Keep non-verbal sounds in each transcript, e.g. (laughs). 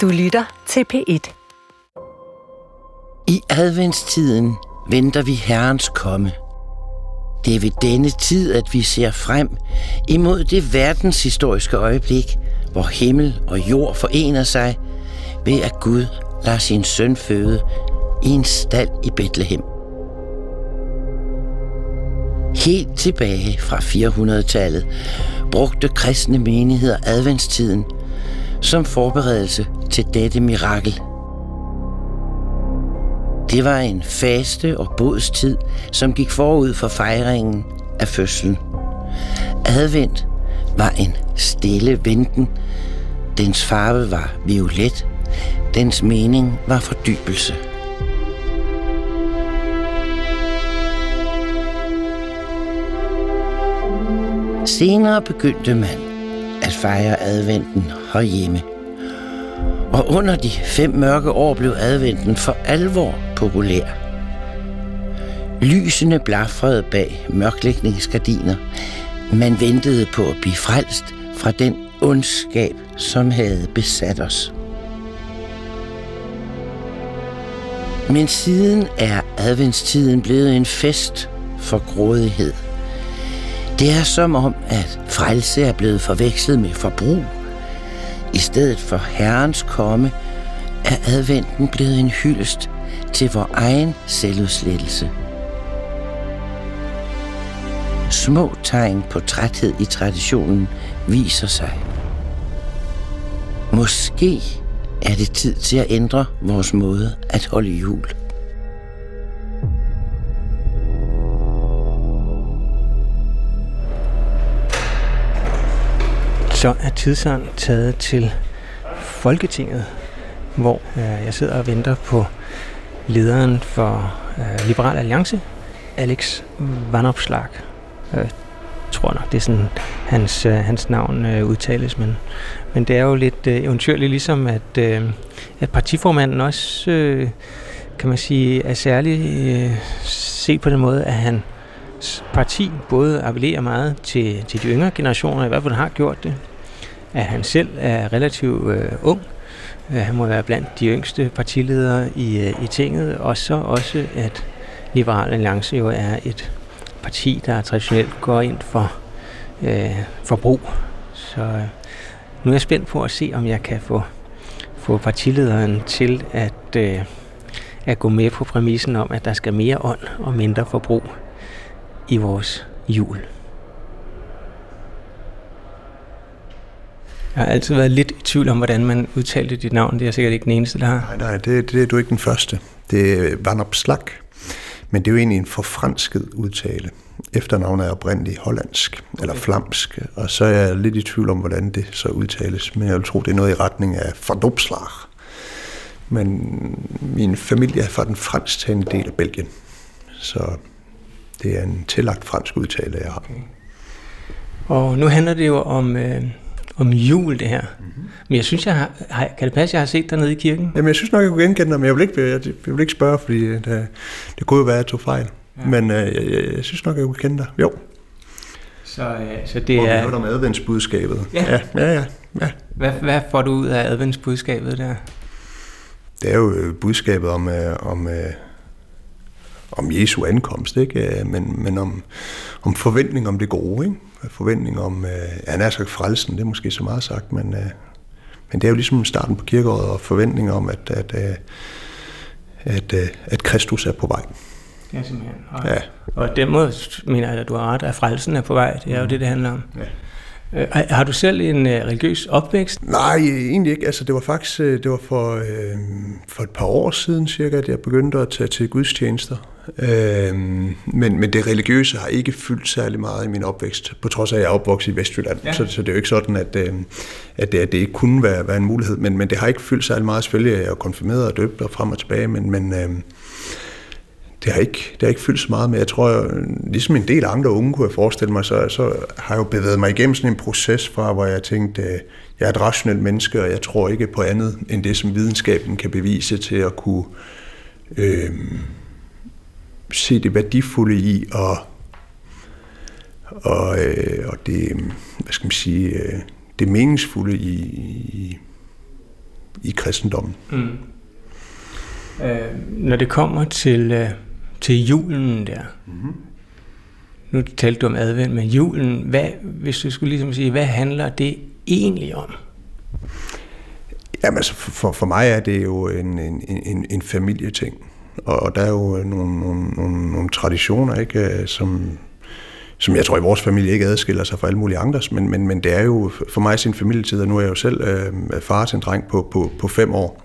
Du lytter til P1. I adventstiden venter vi Herrens komme. Det er ved denne tid, at vi ser frem imod det verdenshistoriske øjeblik, hvor himmel og jord forener sig ved at Gud lader sin søn føde i en stald i Bethlehem. Helt tilbage fra 400-tallet brugte kristne menigheder adventstiden som forberedelse til dette mirakel. Det var en faste og bådstid, som gik forud for fejringen af fødslen. Advent var en stille venten. Dens farve var violet. Dens mening var fordybelse. Senere begyndte man at fejre adventen herhjemme. Og under de fem mørke år blev adventen for alvor populær. Lysene blafrede bag mørklægningsgardiner. Man ventede på at blive frelst fra den ondskab, som havde besat os. Men siden er adventstiden blevet en fest for grådighed. Det er som om, at frelse er blevet forvekslet med forbrug. I stedet for Herrens komme, er adventen blevet en hyldest til vor egen selvudslettelse. Små tegn på træthed i traditionen viser sig. Måske er det tid til at ændre vores måde at holde jul. Så er tidsand taget til Folketinget, hvor øh, jeg sidder og venter på lederen for øh, Liberal Alliance, Alex Vanopslag. Øh, tror nok, det er sådan hans, øh, hans navn øh, udtales, men, men det er jo lidt øh, eventyrligt, ligesom at, øh, at partiformanden også, øh, kan man sige, er særlig øh, set på den måde, at han parti både appellerer meget til, til de yngre generationer, i hvert fald har gjort det, at han selv er relativt øh, ung, øh, han må være blandt de yngste partiledere i, øh, i tinget, og så også, at Liberal Alliance jo er et parti, der traditionelt går ind for øh, forbrug. Så øh, nu er jeg spændt på at se, om jeg kan få, få partilederen til at, øh, at gå med på præmissen om, at der skal mere ånd og mindre forbrug i vores jul. Jeg har altid været lidt i tvivl om, hvordan man udtalte dit navn. Det er jeg sikkert ikke den eneste, der har. Nej, nej, det, det er du ikke den første. Det er Vanopslag. Men det er jo egentlig en forfransket udtale. Efternavnet er oprindeligt hollandsk okay. eller flamsk, og så er jeg lidt i tvivl om, hvordan det så udtales. Men jeg vil tro, det er noget i retning af fordopslag. Men min familie er fra den fransktalende del af Belgien, så det er en tillagt fransk udtale, jeg har. Okay. Og nu handler det jo om, øh, om jul, det her. Mm-hmm. Men jeg synes, jeg har, har, kan det passe, jeg har set dig nede i kirken? Jamen, jeg synes nok, jeg kunne genkende dig, men jeg vil ikke, jeg, jeg vil ikke spørge, fordi det, det kunne jo være, at jeg tog fejl. Ja. Men øh, jeg, jeg, jeg, synes nok, jeg kunne kende dig. Jo. Så, øh, så det Hvor er... Hvor vi om adventsbudskabet. Ja. Ja, ja, ja. ja. Hvad, hvad får du ud af adventsbudskabet der? Det er jo øh, budskabet om, øh, om, øh, om Jesu ankomst, ikke? Men, men om, om forventning om det gode, ikke? forventning om, øh, han er sagt frelsen, det er måske så meget sagt, men, øh, men det er jo ligesom starten på kirkeåret og forventning om, at, at, at, at, at Kristus er på vej. Ja, simpelthen. Og, ja. og den måde mener jeg, at du har ret, at frelsen er på vej. Det er jo mm. det, det handler om. Ja. Har du selv en religiøs opvækst? Nej, egentlig ikke. Altså, det var faktisk det var for, øh, for et par år siden cirka, at jeg begyndte at tage til gudstjenester. Øh, men, men det religiøse har ikke fyldt særlig meget i min opvækst, på trods af, at jeg er opvokset i Vestjylland. Ja. Så, så det er jo ikke sådan, at, øh, at, det, at det ikke kunne være, være en mulighed. Men, men det har ikke fyldt særlig meget. Selvfølgelig er jeg konfirmeret og døbt og frem og tilbage, men, men øh, det, har ikke, det har ikke fyldt så meget med. Jeg tror, jeg, ligesom en del andre unge kunne jeg forestille mig, så, så har jeg jo bevæget mig igennem sådan en proces fra, hvor jeg tænkte, jeg er et rationelt menneske, og jeg tror ikke på andet end det, som videnskaben kan bevise til at kunne... Øh, se det værdifulde i og, og, øh, og det, hvad skal man sige, øh, det meningsfulde i, i, i kristendommen. Mm. Øh, når det kommer til, øh, til julen der, mm-hmm. nu talte du om advent, men julen, hvad, hvis du skulle ligesom sige, hvad handler det egentlig om? Jamen altså, for, for mig er det jo en, en, en, en familieting. Og der er jo nogle, nogle, nogle, nogle traditioner, ikke, som, som jeg tror i vores familie ikke adskiller sig fra alle mulige andres, men, men, men det er jo for mig sin familietid, og nu er jeg jo selv øh, far til en dreng på, på, på fem år.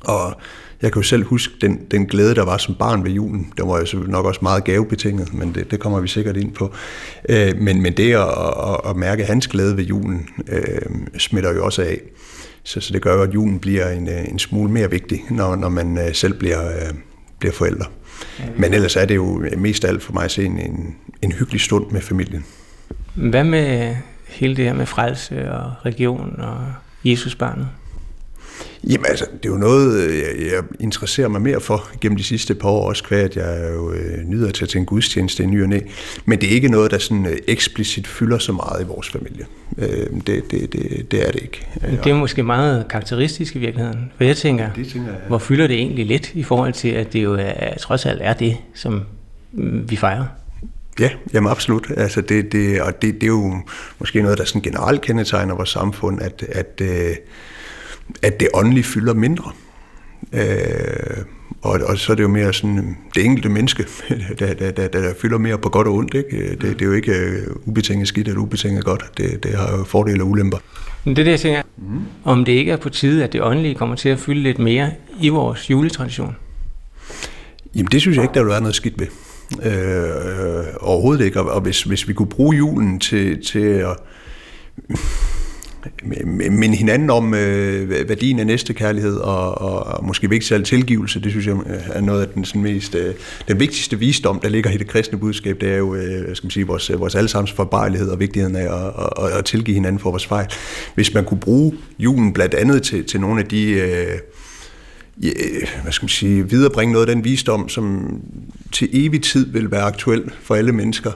Og jeg kan jo selv huske den, den glæde, der var som barn ved julen. Den var jo nok også meget gavebetinget, men det, det kommer vi sikkert ind på. Øh, men, men det at, at, at mærke hans glæde ved julen, øh, smitter jo også af. Så, så det gør jo, at julen bliver en, øh, en smule mere vigtig, når, når man øh, selv bliver, øh, bliver forældre. Men ellers er det jo mest alt for mig at se en, en, en hyggelig stund med familien. Hvad med hele det her med frelse og religion og Jesusbarnet? Jamen altså, det er jo noget, øh, jeg, jeg interesserer mig mere for gennem de sidste par år, også kvad, at jeg jo øh, nyder til at tænke gudstjeneste i ny og næ. Men det er ikke noget, der sådan øh, eksplicit fylder så meget i vores familie. Øh, det, det, det, det er det ikke. Det er måske meget karakteristisk i virkeligheden. For jeg tænker, det tænker jeg, ja. hvor fylder det egentlig lidt i forhold til, at det jo er, trods alt er det, som mm, vi fejrer? Ja, jamen absolut. Altså det, det, og det, det er jo måske noget, der sådan generelt kendetegner vores samfund, at, at øh, at det åndelige fylder mindre. Øh, og, og så er det jo mere sådan det enkelte menneske, (laughs) der, der, der, der fylder mere på godt og ondt. Ikke? Det, det er jo ikke uh, ubetinget skidt eller ubetinget godt. Det, det har jo fordele og ulemper. Men det der, jeg tænker, mm. om det ikke er på tide, at det åndelige kommer til at fylde lidt mere i vores juletradition? Jamen det synes jeg ikke, der vil være noget skidt ved. Øh, overhovedet ikke. Og, og hvis, hvis vi kunne bruge julen til, til at minde hinanden om øh, værdien af næstekærlighed og, og måske vigtigst af tilgivelse. Det synes jeg øh, er noget af den, sådan mest, øh, den vigtigste visdom, der ligger i det kristne budskab. Det er jo øh, skal man sige, vores, vores allesammens forbarlighed og vigtigheden af at, at, at tilgive hinanden for vores fejl. Hvis man kunne bruge julen blandt andet til, til nogle af de... Øh, ja, hvad skal man sige, viderebringe noget af den visdom, som til evig tid vil være aktuel for alle mennesker,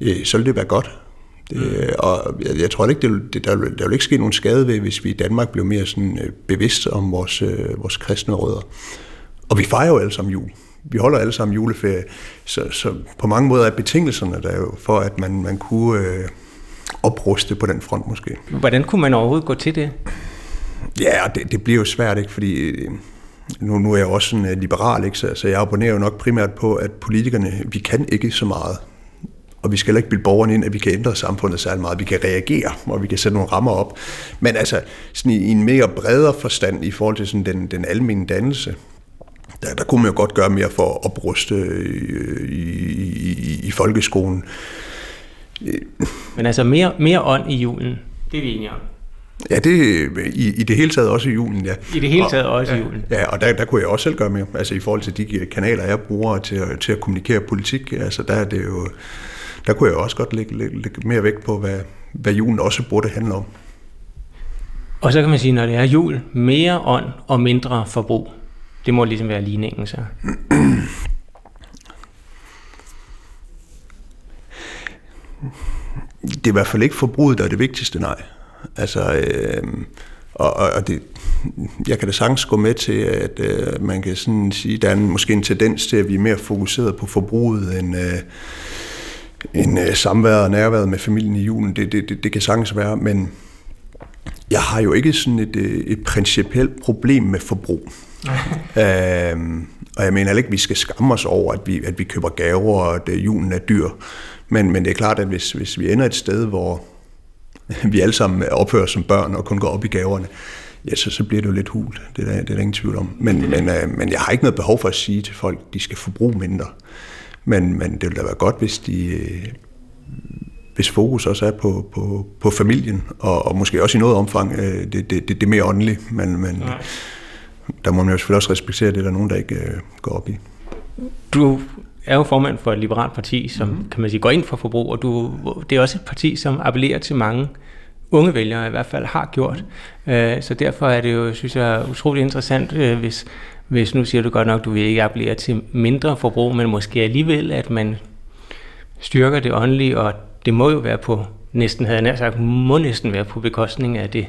øh, så vil det være godt. Det, mm. Og jeg, jeg tror ikke, det, det, der, der vil ikke ske nogen skade ved, hvis vi i Danmark bliver mere sådan, øh, bevidste om vores, øh, vores kristne rødder. Og vi fejrer jo alle sammen jul. Vi holder alle sammen juleferie. Så, så på mange måder er betingelserne der jo for, at man, man kunne øh, opruste på den front måske. Hvordan kunne man overhovedet gå til det? Ja, det, det bliver jo svært, ikke? fordi øh, nu, nu er jeg også en liberal, ikke? Så, så jeg abonnerer jo nok primært på, at politikerne, vi kan ikke så meget. Og vi skal heller ikke bilde borgerne ind, at vi kan ændre samfundet særlig meget. Vi kan reagere, og vi kan sætte nogle rammer op. Men altså, sådan i, i en mere bredere forstand i forhold til sådan den, den almindelige dannelse, der, der kunne man jo godt gøre mere for at opruste øh, i, i, i, i folkeskolen. Men altså mere, mere ånd i julen, det er vi enige om. Ja, det i, i det hele taget også i julen, ja. I det hele taget og, også i julen. Ja, og der, der kunne jeg også selv gøre mere. Altså i forhold til de kanaler, jeg bruger til, til at kommunikere politik, altså der er det jo der kunne jeg også godt lægge, lægge, lægge mere vægt på, hvad, hvad julen også burde handle om. Og så kan man sige, når det er jul, mere ånd og mindre forbrug. Det må ligesom være ligningen så. Det er i hvert fald ikke forbruget, der er det vigtigste, nej. Altså, øh, og, og det, jeg kan da sagtens gå med til, at øh, man kan sådan sige, der er en, måske en tendens til, at vi er mere fokuseret på forbruget, end, øh, en øh, samvær og nærværet med familien i julen, det, det, det, det kan sagtens være, men jeg har jo ikke sådan et, øh, et principielt problem med forbrug. (laughs) øhm, og jeg mener heller ikke, at vi skal skamme os over, at vi, at vi køber gaver, og at øh, julen er dyr. Men, men det er klart, at hvis, hvis vi ender et sted, hvor (laughs) vi alle sammen opfører som børn og kun går op i gaverne, ja, så, så bliver det jo lidt hult. Det er der, det er der ingen tvivl om. Men, men, øh, men jeg har ikke noget behov for at sige til folk, at de skal forbruge mindre. Men, men det ville da være godt, hvis de øh, hvis fokus også er på, på, på familien, og, og måske også i noget omfang øh, det, det, det, det mere åndelige, men, men der må man jo selvfølgelig også respektere, det der er nogen, der ikke øh, går op i. Du er jo formand for et liberalt parti, som mm. kan man sige går ind for forbrug, og du, det er også et parti, som appellerer til mange unge vælgere, i hvert fald har gjort. Mm. Så derfor er det jo, synes jeg, utrolig interessant, hvis hvis nu siger du godt nok, du vil ikke appellere til mindre forbrug, men måske alligevel, at man styrker det åndelige, og det må jo være på, næsten havde jeg nær sagt, må næsten være på bekostning af det,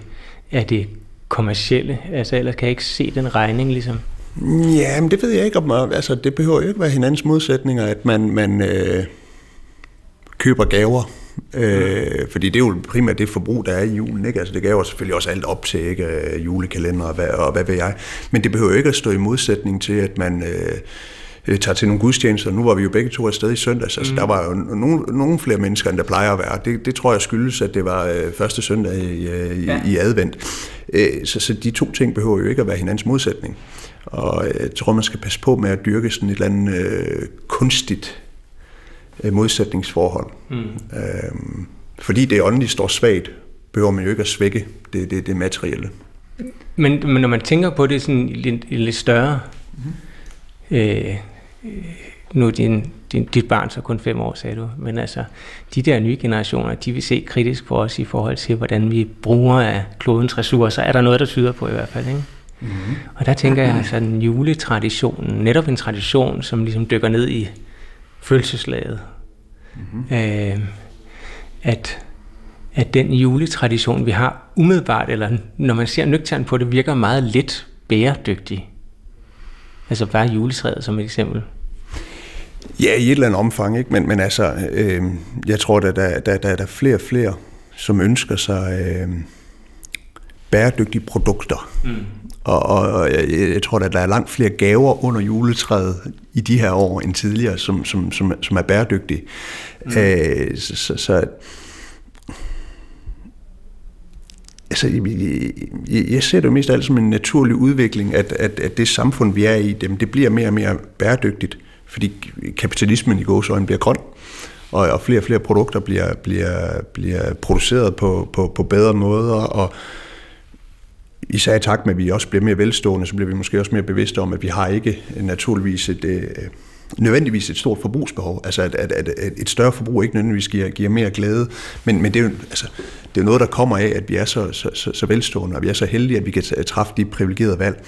af det kommercielle? Altså, ellers kan jeg ikke se den regning, ligesom. Ja, men det ved jeg ikke om. Altså, det behøver jo ikke være hinandens modsætninger, at man, man øh, køber gaver. Øh, fordi det er jo primært det forbrug, der er i julen. Ikke? Altså, det gaver selvfølgelig også alt op til ikke? julekalender og hvad, og hvad ved jeg. Men det behøver jo ikke at stå i modsætning til, at man... Øh, øh, tager til nogle gudstjenester. Nu var vi jo begge to afsted i søndags. Altså, mm. Der var jo nogle, nogle flere mennesker, end der plejer at være. Det, det tror jeg skyldes, at det var øh, første søndag i, øh, ja. i advent. Øh, så, så de to ting behøver jo ikke at være hinandens modsætning. Og øh, jeg tror, man skal passe på med at dyrke sådan et eller andet øh, kunstigt øh, modsætningsforhold. Mm. Øh, fordi det åndeligt står svagt, behøver man jo ikke at svække det, det, det materielle. Men, men når man tænker på det sådan lidt, lidt større, mm. øh, nu er din, din, dit barn så kun fem år, sagde du, men altså, de der nye generationer, de vil se kritisk på os i forhold til, hvordan vi bruger af klodens ressourcer. Er der noget, der tyder på i hvert fald, ikke? Mm-hmm. Og der tænker jeg, altså den juletraditionen, netop en tradition, som ligesom dykker ned i følelseslaget. Mm-hmm. Øh, at, at den juletradition, vi har umiddelbart, eller når man ser nøgternt på det, virker meget lidt bæredygtig. Altså bare juletræet som et eksempel. Ja, i et eller andet omfang, ikke? Men, men altså, øh, jeg tror, at der, der, der, der er flere og flere, som ønsker sig øh, bæredygtige produkter. Mm. Og, og jeg, jeg tror, at der er langt flere gaver under juletræet i de her år end tidligere, som, som, som, som er bæredygtige. Mm. Øh, så, så, så altså, jeg, jeg ser det jo mest alt som en naturlig udvikling, at, at, at det samfund, vi er i, dem, det bliver mere og mere bæredygtigt, fordi kapitalismen i gåsøjne bliver grøn, og, og flere og flere produkter bliver, bliver, bliver produceret på, på, på bedre måder, og især i takt med, at vi også bliver mere velstående, så bliver vi måske også mere bevidste om, at vi har ikke øh, naturligvis et, øh, nødvendigvis et stort forbrugsbehov. Altså at, at, at, at et større forbrug ikke nødvendigvis giver, giver mere glæde. Men, men det, er jo, altså, det er jo noget, der kommer af, at vi er så, så, så, så velstående, og vi er så heldige, at vi kan træffe de privilegerede valg.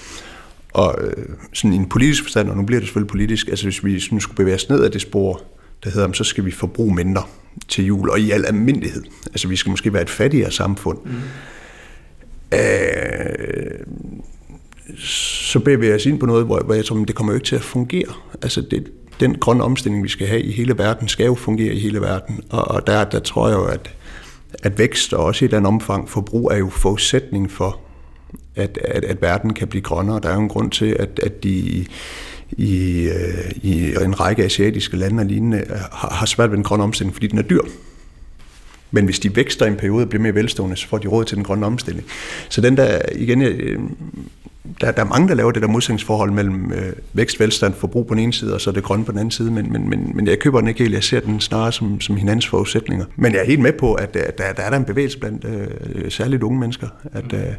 Og øh, sådan i en politisk forstand, og nu bliver det selvfølgelig politisk, altså hvis vi sådan skulle bevæge os ned af det spor, der hedder, så skal vi forbruge mindre til jul, og i al almindelighed. Altså vi skal måske være et fattigere samfund. Mm øh, så bevæger jeg os ind på noget, hvor, hvor jeg tror, det kommer jo ikke til at fungere. Altså det, den grønne omstilling, vi skal have i hele verden, skal jo fungere i hele verden. Og, og der, der tror jeg jo, at, at vækst og også i et eller andet omfang forbrug er jo forudsætning for, at, at, at verden kan blive grønnere. Der er jo en grund til, at, at de i, i øh, en række asiatiske lande og lignende øh, har, har svært ved den grønne omstilling, fordi den er dyr. Men hvis de vækster i en periode og bliver mere velstående, så får de råd til den grønne omstilling. Så den der, igen, øh, der, der er mange, der laver det der modsætningsforhold mellem øh, vækst, velstand, forbrug på den ene side, og så det grønne på den anden side, men, men, men, men jeg køber den ikke helt. Jeg ser den snarere som, som hinandens forudsætninger. Men jeg er helt med på, at, at der, der er der en bevægelse blandt øh, særligt unge mennesker, at, øh,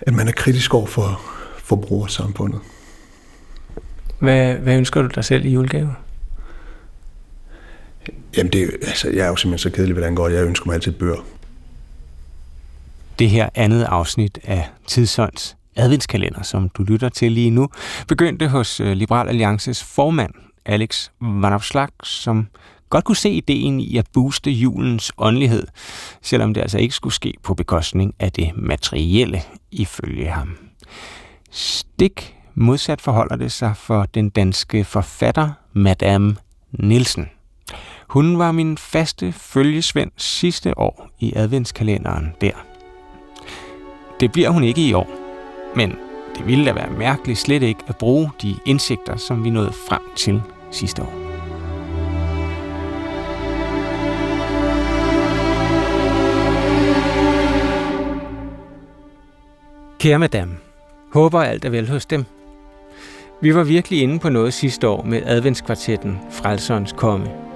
at man er kritisk over for forbrugersamfundet. Hvad, hvad ønsker du dig selv i julegave? Jamen, det, altså, jeg er jo simpelthen så kedelig, hvordan går Jeg ønsker mig altid bøger. Det her andet afsnit af Tidsånds adventskalender, som du lytter til lige nu, begyndte hos øh, Liberal Alliances formand, Alex Vanopslag, som godt kunne se ideen i at booste julens åndelighed, selvom det altså ikke skulle ske på bekostning af det materielle, ifølge ham. Stik modsat forholder det sig for den danske forfatter Madame Nielsen. Hun var min faste følgesvend sidste år i adventskalenderen der. Det bliver hun ikke i år, men det ville da være mærkeligt slet ikke at bruge de indsigter, som vi nåede frem til sidste år. Kære madame, håber alt er vel hos dem. Vi var virkelig inde på noget sidste år med adventskvartetten Frelserens Komme –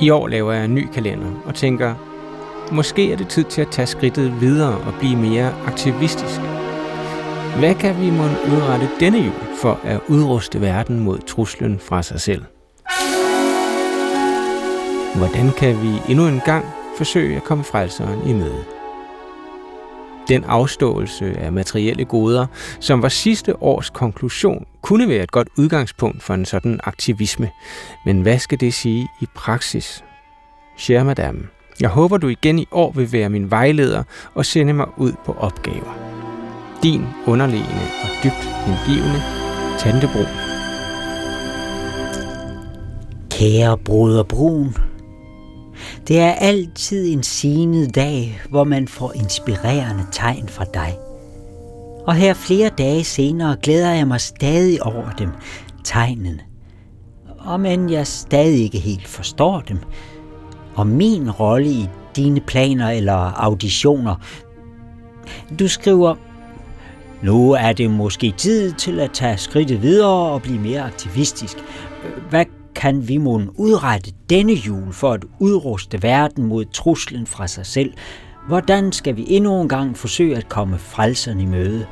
i år laver jeg en ny kalender og tænker, måske er det tid til at tage skridtet videre og blive mere aktivistisk. Hvad kan vi måtte udrette denne jul for at udruste verden mod truslen fra sig selv? Hvordan kan vi endnu en gang forsøge at komme frelseren i møde? Den afståelse af materielle goder, som var sidste års konklusion, kunne være et godt udgangspunkt for en sådan aktivisme. Men hvad skal det sige i praksis? Cher madame, Jeg håber, du igen i år vil være min vejleder og sende mig ud på opgaver. Din underlegne og dybt hengivende Tante Brun. Kære broder Brun, det er altid en senet dag, hvor man får inspirerende tegn fra dig. Og her flere dage senere glæder jeg mig stadig over dem, tegnene. Og men jeg stadig ikke helt forstår dem. Og min rolle i dine planer eller auditioner. Du skriver, nu er det måske tid til at tage skridtet videre og blive mere aktivistisk. Hvad kan vi mon udrette denne jul for at udruste verden mod truslen fra sig selv? Hvordan skal vi endnu en gang forsøge at komme frelserne i møde?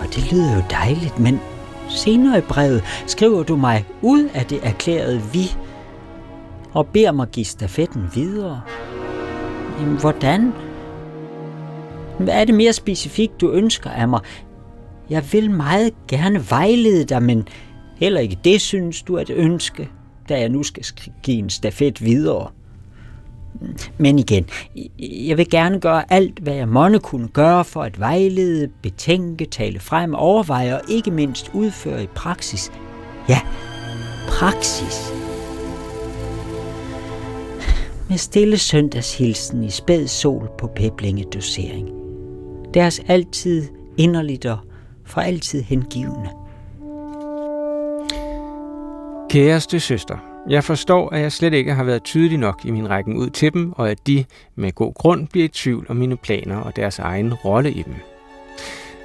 Og det lyder jo dejligt, men senere i brevet skriver du mig ud af det erklærede vi og beder mig give stafetten videre. Jamen, hvordan? Hvad er det mere specifikt, du ønsker af mig? Jeg vil meget gerne vejlede dig, men heller ikke det synes du at ønske, da jeg nu skal give en stafet videre. Men igen, jeg vil gerne gøre alt, hvad jeg måtte kunne gøre for at vejlede, betænke, tale frem, overveje og ikke mindst udføre i praksis. Ja, praksis. Med stille søndagshilsen i spæd sol på peblinge dosering. Deres altid inderligt og for altid hengivende. Kæreste søster, jeg forstår, at jeg slet ikke har været tydelig nok i min rækken ud til dem, og at de med god grund bliver i tvivl om mine planer og deres egen rolle i dem.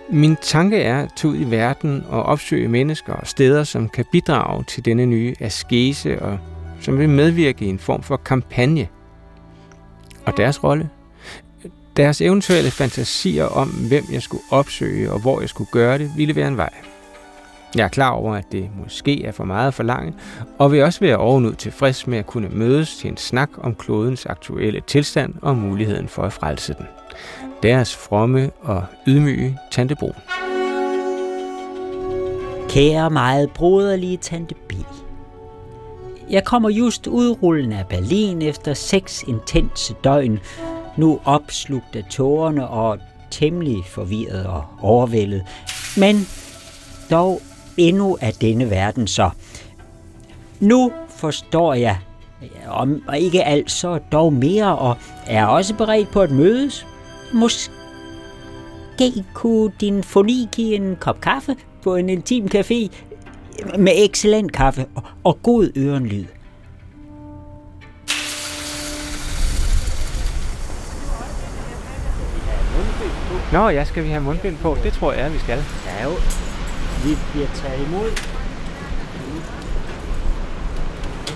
Min tanke er at tage ud i verden og opsøge mennesker og steder, som kan bidrage til denne nye askese og som vil medvirke i en form for kampagne. Og deres rolle? Deres eventuelle fantasier om, hvem jeg skulle opsøge og hvor jeg skulle gøre det, ville være en vej. Jeg er klar over, at det måske er for meget for langt, og vil også være ovenud tilfreds med at kunne mødes til en snak om klodens aktuelle tilstand og muligheden for at frelse den. Deres fromme og ydmyge Tante Brun. Kære meget broderlige Tante B. Jeg kommer just udrullende af Berlin efter seks intense døgn, nu opslugt af tårerne og temmelig forvirret og overvældet, men dog endnu af denne verden så. Nu forstår jeg, om ikke alt så dog mere, og er også beredt på at mødes. Måske kunne din foni give en kop kaffe på en intim café med excellent kaffe og, og god ørenlyd. Nå ja, skal vi have mundbind på? Det tror jeg, vi skal. Ja jo, vi bliver taget imod.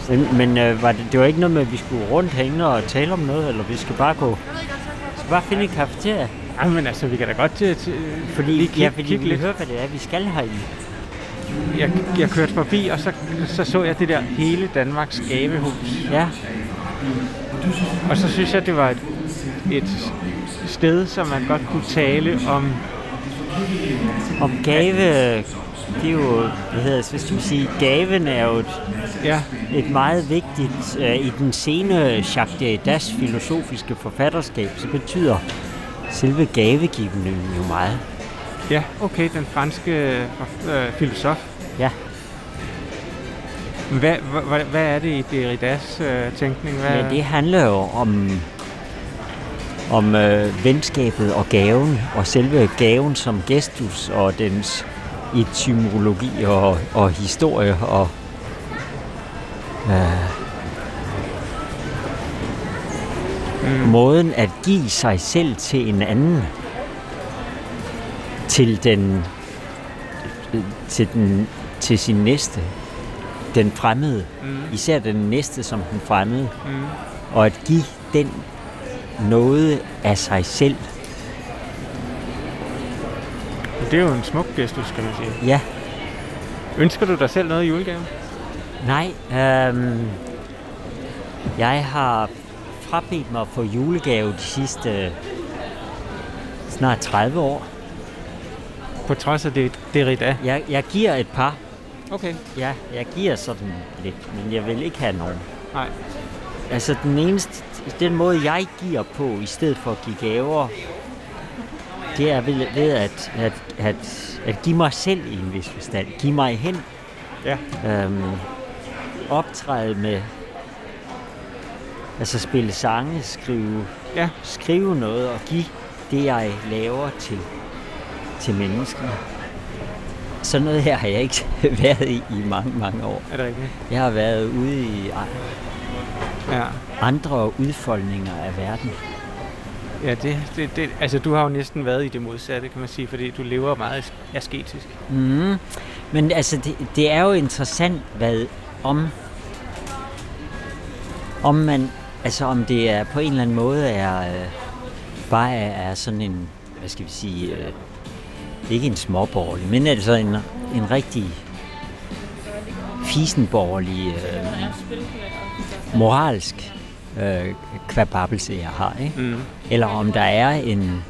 Men, men øh, var det, det var ikke noget med, at vi skulle rundt hænge og tale om noget, eller vi skal bare gå... Vi skal bare finde en kafeteria. Ej, men altså, vi kan da godt til, til Fordi, lige kigge, ja, fordi kigge vi lidt. hører, hvad det er, vi skal herinde. Jeg, jeg kørte forbi, og så, så så jeg det der hele Danmarks gavehus. Ja, Og så synes jeg, det var et, et sted, som man godt kunne tale om. Om gave... Det er jo, hvad hedder det, hvis du vil sige, gaven er jo et, Ja, et meget vigtigt, øh, i den sene Jacques Derridas filosofiske forfatterskab, så betyder selve gavegivningen jo meget. ja okay, den franske øh, filosof. Ja. Hvad, hvad, hvad er det i Derridas øh, tænkning? Hvad, Ja, det handler jo om, om øh, venskabet og gaven, og selve gaven som gestus, og dens etymologi og, og historie, og øh, mm. måden at give sig selv til en anden, til den, til den, til sin næste, den fremmede, Mm, især den næste som den fremmede, mm. og at give den noget af sig selv. Det er jo en smuk gestus, kan man sige. Ja, Ønsker du dig selv noget i julegave? nej, øhm, jeg har frabedt mig for julegave de sidste snart 30 år. På trods af det, Derrida. Jeg, jeg giver et par. Okay. Ja, jeg giver sådan lidt, men jeg vil ikke have nogen. Nej. Altså den eneste, den måde jeg giver på, i stedet for at give gaver, det er ved, ved at, at, at, at give mig selv i en vis forstand. Give mig hen. Ja. Øhm, optræde med, altså spille sange, skrive, Ja. skrive noget og give det, jeg laver til, til mennesker. Sådan noget her har jeg ikke (laughs) været i i mange, mange år. Er det rigtigt? Jeg har været ude i Ja. andre udfoldninger af verden. Ja, det, det, det, altså du har jo næsten været i det modsatte, kan man sige, fordi du lever meget asketisk. Mm. Men altså, det, det er jo interessant, hvad om, om man, altså om det er på en eller anden måde er, øh, bare er, er sådan en, hvad skal vi sige, øh, ikke en småborgerlig, men altså en, en rigtig fisenborgerlig, øh, moralsk øh, kvababelse, jeg har, ikke? Mm. eller om der er en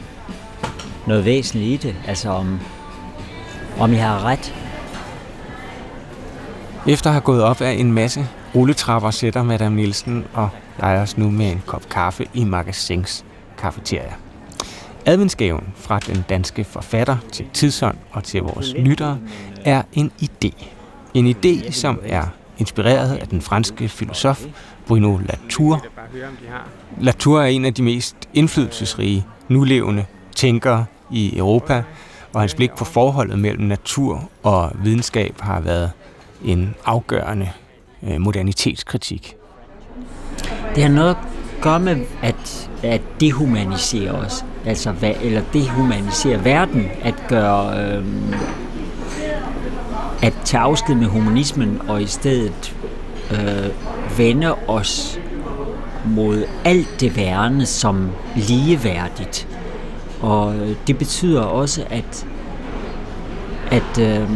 noget væsentligt i det, altså om, om jeg har ret. Efter at have gået op af en masse rulletrapper, sætter Madame Nielsen og jeg os nu med en kop kaffe i Magasins kafeteria. Adventsgaven fra den danske forfatter til Tidsånd og til vores lyttere er en idé. En idé, som er inspireret af den franske filosof Bruno Latour. Latour er en af de mest indflydelsesrige nulevende tænkere i Europa, og hans blik på forholdet mellem natur og videnskab har været en afgørende øh, modernitetskritik. Det har noget at gøre med at, at dehumanisere os, altså eller dehumanisere verden, at gøre øh, at tage afsked med humanismen og i stedet øh, vende os mod alt det værende som ligeværdigt. Og øh, det betyder også, at, at øh,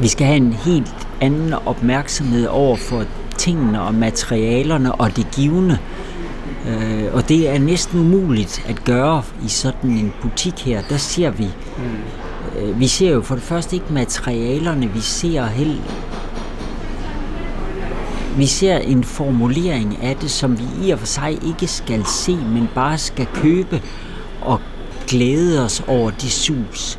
vi skal have en helt anden opmærksomhed over for tingene og materialerne og det givende. Øh, og det er næsten umuligt at gøre i sådan en butik her. Der ser vi, mm. Øh, vi ser jo for det første ikke materialerne, vi ser helt vi ser en formulering af det, som vi i og for sig ikke skal se, men bare skal købe og glæde os over de sus.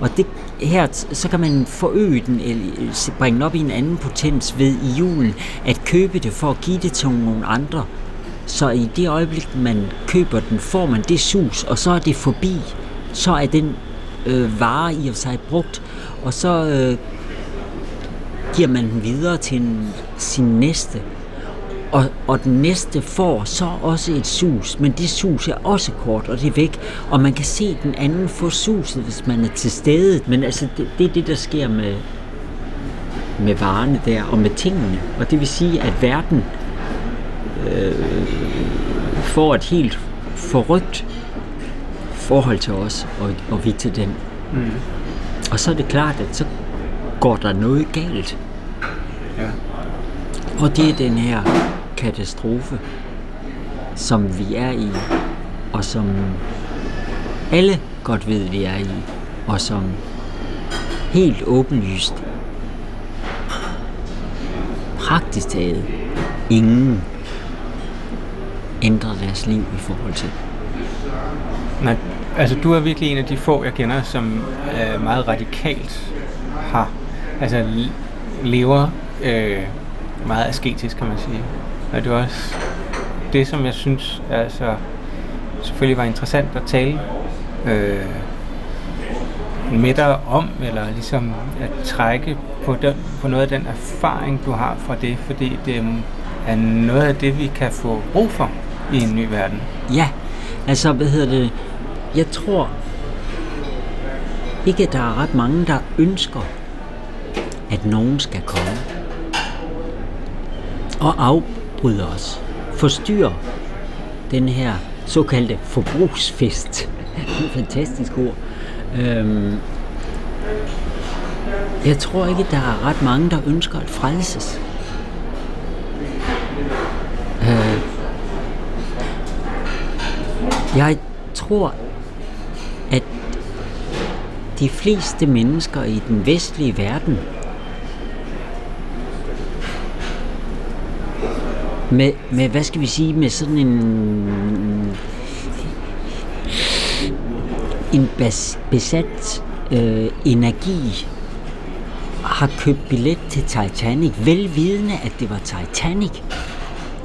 Og det her, så kan man forøge den, eller øh, bringe den op i en anden potens ved i julen, at købe det for at give det til nogle andre. Så i det øjeblik, man køber den, får man det sus, og så er det forbi. Så er den øh, varer i og sig brugt, og så øh, giver man den videre til en, sin næste. Og, og den næste får så også et sus, men det sus er også kort, og det er væk. Og man kan se den anden få suset, hvis man er til stede. Men altså, det, det er det, der sker med, med varerne der, og med tingene. Og det vil sige, at verden øh, får et helt forrygt forhold til os, og, og vi til den. Mm. Og så er det klart, at så går der noget galt. Ja. Og det er den her katastrofe, som vi er i, og som alle godt ved, vi er i, og som helt åbenlyst praktisk taget ingen ændrer deres liv i forhold til. Nej, altså du er virkelig en af de få, jeg kender, som øh, meget radikalt har, altså lever øh, meget asketisk, kan man sige. Og det er også det, som jeg synes altså, selvfølgelig var interessant at tale øh, med dig om, eller ligesom at trække på, den, på noget af den erfaring, du har fra det, fordi det øh, er noget af det, vi kan få brug for i en ny verden. Ja, altså hvad hedder det? Jeg tror ikke, at der er ret mange, der ønsker, at nogen skal komme og afbryde os, forstyrre den her såkaldte forbrugsfest. Et (laughs) fantastisk ord. Øhm, jeg tror ikke, der er ret mange, der ønsker at frelses. Øh, jeg tror, de fleste mennesker i den vestlige verden med, med, hvad skal vi sige, med sådan en en bas, besat øh, energi har købt billet til Titanic, velvidende, at det var Titanic.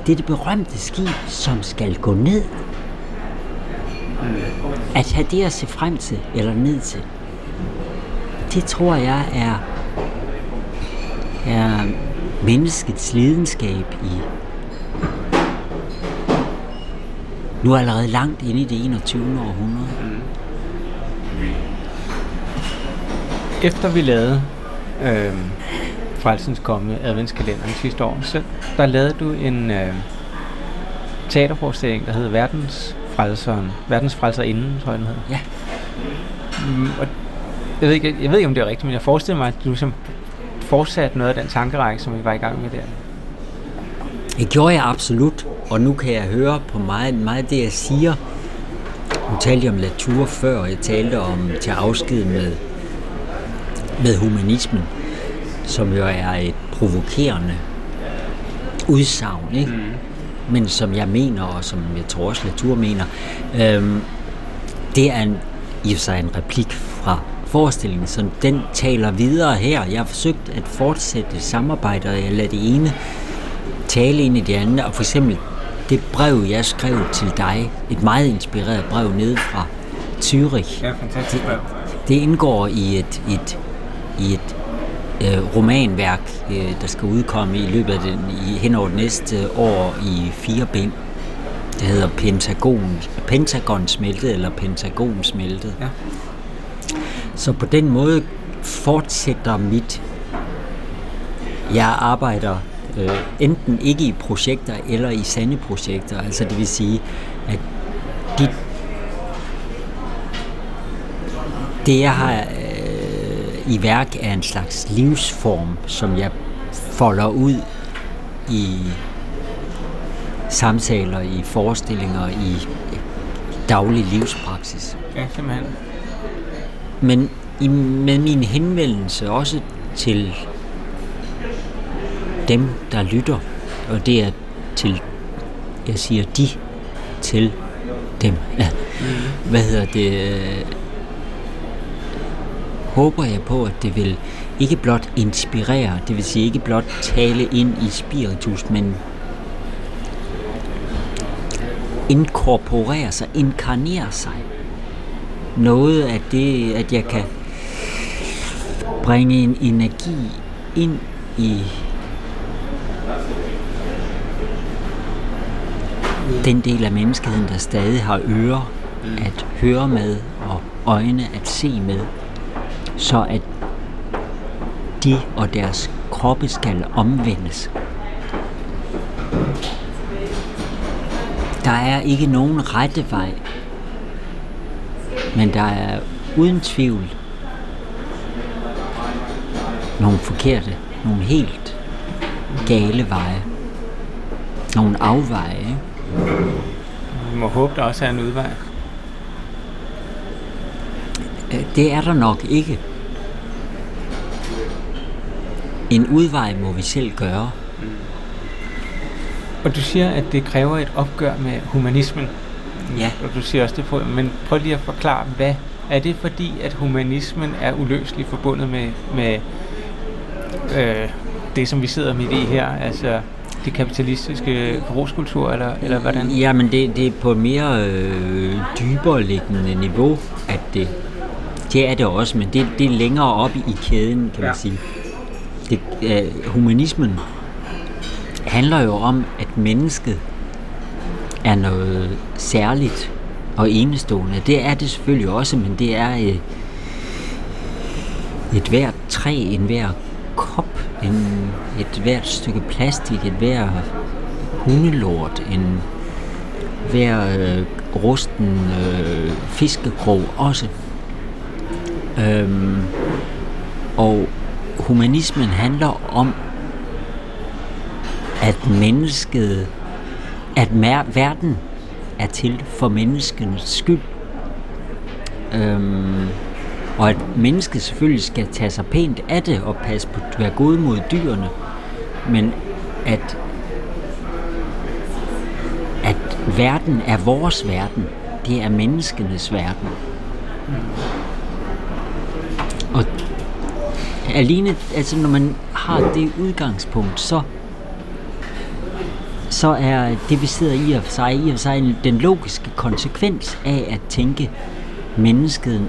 Det er det berømte skib, som skal gå ned. At have det at se frem til, eller ned til, det tror jeg er, er menneskets lidenskab i nu er allerede langt inde i det 21. århundrede. Efter vi lavede øh, Frelsens Komme adventskalenderen sidste år, så der lavede du en øh, teaterforestilling, der hed Verdens Frelseren. Verdens Frelserinden, tror jeg den hed. Ja. Mm, og jeg ved, ikke, jeg ved ikke, om det er rigtigt, men jeg forestiller mig, at du som fortsatte noget af den tankerække, som vi var i gang med der. Det gjorde jeg absolut, og nu kan jeg høre på meget, meget det, jeg siger. Nu talte jeg om Latour før, og jeg talte om til afsked med, med humanismen, som jo er et provokerende udsagn, ikke? Mm. men som jeg mener, og som jeg tror også Latour mener, øhm, det er en, i sig en replik fra forestillingen, så den taler videre her. Jeg har forsøgt at fortsætte samarbejdet, og jeg lader det ene tale ind i det andet, og for eksempel det brev, jeg skrev til dig, et meget inspireret brev nede fra Zürich. Ja, fantastisk brev. Det, det indgår i et, et, i et øh, romanværk, øh, der skal udkomme i løbet af den, i, hen over det næste år i fire bind. Det hedder Pentagon, Pentagon smeltet eller Pentagon smeltet. Ja. Så på den måde fortsætter mit... Jeg arbejder øh, enten ikke i projekter eller i sande projekter. Altså det vil sige, at de, det jeg har øh, i værk er en slags livsform, som jeg folder ud i samtaler, i forestillinger, i daglig livspraksis. Ja, simpelthen. Men i, med min henvendelse også til dem, der lytter, og det er til, jeg siger de, til dem. Ja. Hvad hedder det? Håber jeg på, at det vil ikke blot inspirere, det vil sige ikke blot tale ind i spiritus, men inkorporere sig, inkarnere sig. Noget af det, at jeg kan bringe en energi ind i den del af menneskeheden, der stadig har ører at høre med og øjne at se med, så at de og deres kroppe skal omvendes. Der er ikke nogen rette vej, men der er uden tvivl nogle forkerte, nogle helt gale veje, nogle afveje. Ikke? Vi må håbe, der også er en udvej. Øh, Det er der nok ikke. En udvej må vi selv gøre. Og du siger, at det kræver et opgør med humanismen. Ja. Og du siger også det på, men prøv lige at forklare, hvad er det fordi, at humanismen er uløseligt forbundet med, med øh, det, som vi sidder midt i her, altså det kapitalistiske forbrugskultur, eller, eller hvordan? Jamen, det, det er på et mere øh, dybere liggende niveau, at det, det er det også, men det, det er længere op i kæden, kan Ja. man sige. Det, øh, humanismen handler jo om, at mennesket er noget særligt og enestående. Det er det selvfølgelig også, men det er øh, et hvert træ, en hver kop, en, et hvert stykke plastik, et hver hundelort, en hver øh, rusten øh, fiskekrog også. Øhm, og humanismen handler om, at mennesket, at mer- verden er til for menneskenes skyld. Øhm, og at mennesket selvfølgelig skal tage sig pænt af det og passe på at være god mod dyrene, men at verden er vores verden. Det er menneskenes verden. Og alene, altså når man har det udgangspunkt, så så er det, vi sidder i og for sig, i og for sig den logiske konsekvens af at tænke mennesket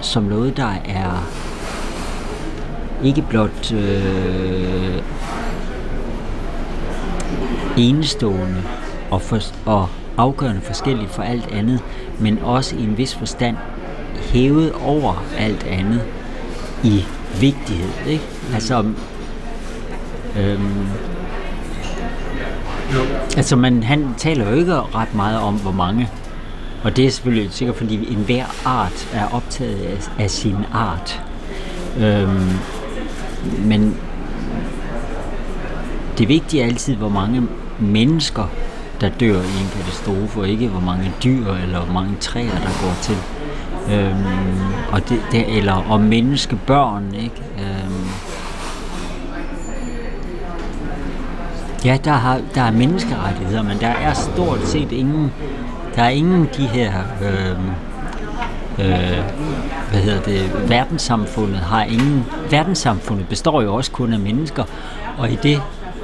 som noget, der er ikke blot øh, enestående og, for, og afgørende forskelligt for alt andet, men også i en vis forstand hævet over alt andet i vigtighed. Ikke? Altså, øhm, altså man, han taler jo ikke ret meget om, hvor mange og det er selvfølgelig sikkert, fordi enhver art er optaget af, af sin art. Øhm, men det vigtige er altid, hvor mange mennesker, der dør i en katastrofe, og ikke hvor mange dyr eller hvor mange træer, der går til. Øhm, og det, det, eller om menneskebørn, ikke? Øhm, ja, der, har, der er menneskerettigheder, men der er stort set ingen, der er ingen de her, øh, øh, hvad hedder det, verdenssamfundet har ingen, verdenssamfundet består jo også kun af mennesker, og i det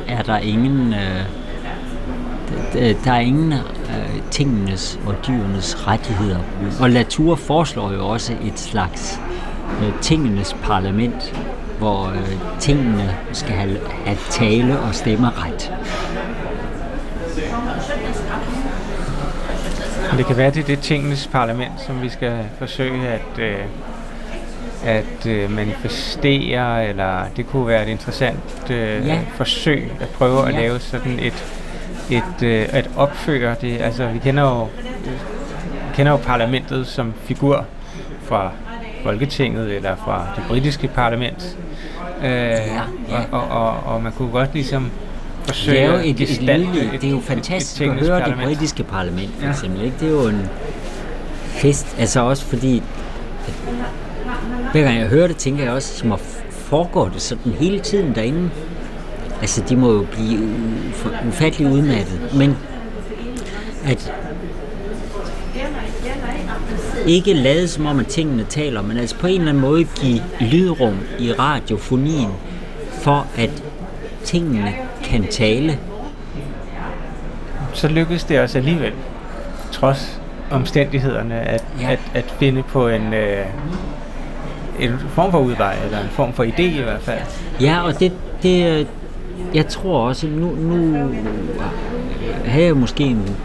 er der ingen, øh, der er ingen øh, tingenes og dyrenes rettigheder. Og Latour foreslår jo også et slags øh, tingenes parlament, hvor øh, tingene skal have, have tale og stemmeret. Det kan være, det er det tingenes parlament, som vi skal forsøge at, øh, at øh, manifestere, eller det kunne være et interessant øh, ja. forsøg at prøve ja. at lave sådan et, et øh, at opføre det. Altså, vi kender jo, vi kender jo parlamentet som figur fra Folketinget eller fra det britiske parlament. Øh, ja, ja. Og, og, og, og man kunne godt ligesom forsøge det er jo et, et, lille, det er jo fantastisk et, et at høre parlament. det britiske parlament, for ja. eksempel. Ikke? Det er jo en fest, altså også fordi, hver gang jeg hører det, tænker jeg også, som at foregår det sådan hele tiden derinde. Altså, de må jo blive ufattelig udmattet. Men at ikke lade som om, at tingene taler, men altså på en eller anden måde give lydrum i radiofonien, for at tingene kan tale. Så lykkedes det os alligevel, trods omstændighederne, at, ja. at, at finde på en, øh, en form for udvej, eller en form for idé i hvert fald. Ja, og det, det jeg tror også, nu, nu havde jeg måske en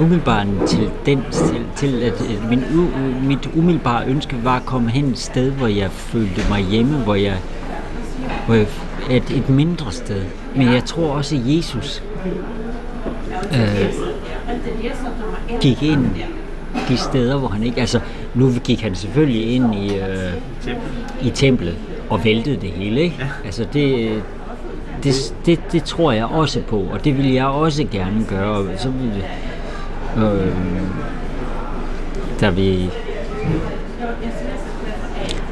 umiddelbar en tendens til, til at min, mit umiddelbare ønske var at komme hen et sted, hvor jeg følte mig hjemme, hvor jeg, hvor jeg et, et mindre sted. Men jeg tror også, at Jesus øh, gik ind de steder, hvor han ikke... Altså, nu gik han selvfølgelig ind i, øh, i templet og væltede det hele, ikke? Altså, det, det, det, det tror jeg også på, og det vil jeg også gerne gøre. Så vil, øh, der vi...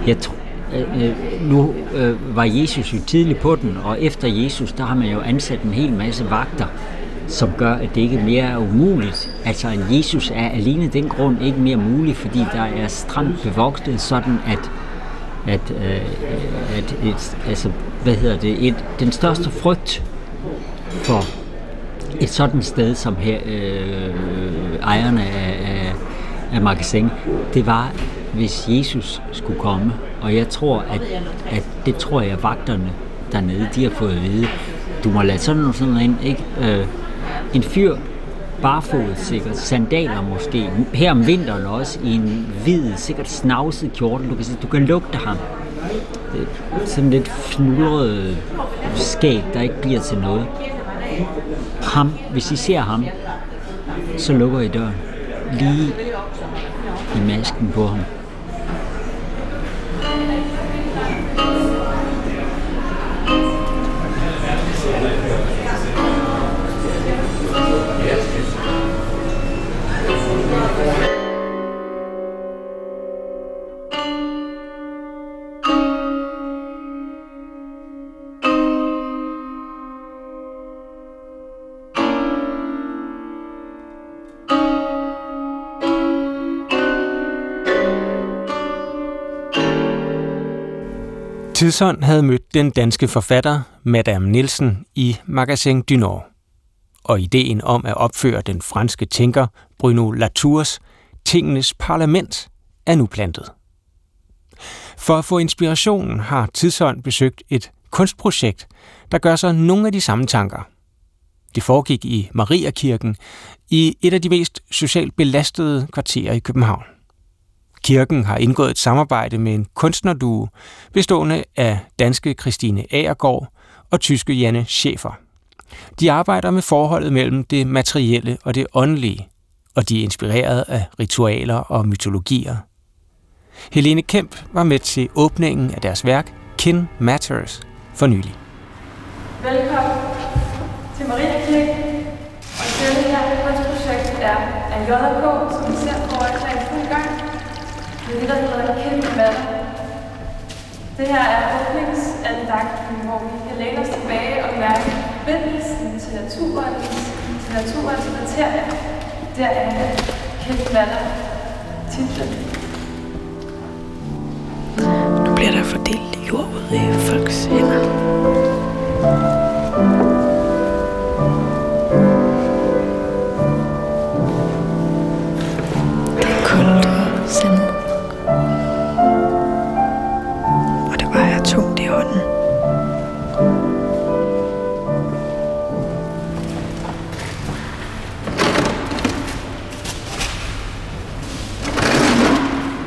Jeg tror øh, øh, nu øh, var Jesus jo tidligt på den, og efter Jesus, der har man jo ansat en hel masse vagter, som gør, at det ikke mere er umuligt. Altså, en Jesus er alene den grund ikke mere mulig, fordi der er stramt bevogtet, sådan at at, øh, at et, altså, hvad hedder det, et, den største frygt for et sådan sted som her, øh, ejerne af, af, af magasin, det var, hvis Jesus skulle komme. Og jeg tror, at, at det tror jeg, vagterne dernede, de har fået at vide. Du må lade sådan noget, sådan noget ind, ikke? Øh, en fyr, barfod sikkert, sandaler måske, her om vinteren også, i en hvid, sikkert snavset kjortel. Du kan, du kan lugte ham. Sådan lidt fnurret skæg, der ikke bliver til noget. Ham, hvis I ser ham, så lukker I døren. Lige i masken på ham. Tidsånd havde mødt den danske forfatter Madame Nielsen i Magasin du Nord. Og ideen om at opføre den franske tænker Bruno Latours Tingenes Parlament er nu plantet. For at få inspirationen har Tidsånd besøgt et kunstprojekt, der gør sig nogle af de samme tanker. Det foregik i Mariakirken i et af de mest socialt belastede kvarterer i København. Kirken har indgået et samarbejde med en kunstnerduo bestående af danske Christine Agergaard og tyske Janne Schäfer. De arbejder med forholdet mellem det materielle og det åndelige, og de er inspireret af ritualer og mytologier. Helene Kemp var med til åbningen af deres værk Kin Matters for nylig. Velkommen til Maria Kirke. Og det her kunstprojekt er af JK, som vi ser på i fuld gang. Det der hedder Kin Matter. Det her er åbningsandagten, hvor vi kan læne os tilbage og mærke forbindelsen til naturen, til naturens materie. Der er Kin Matter titlen. Nu bliver der fordelt jord ud i folks hænder. Det er koldt og sandet.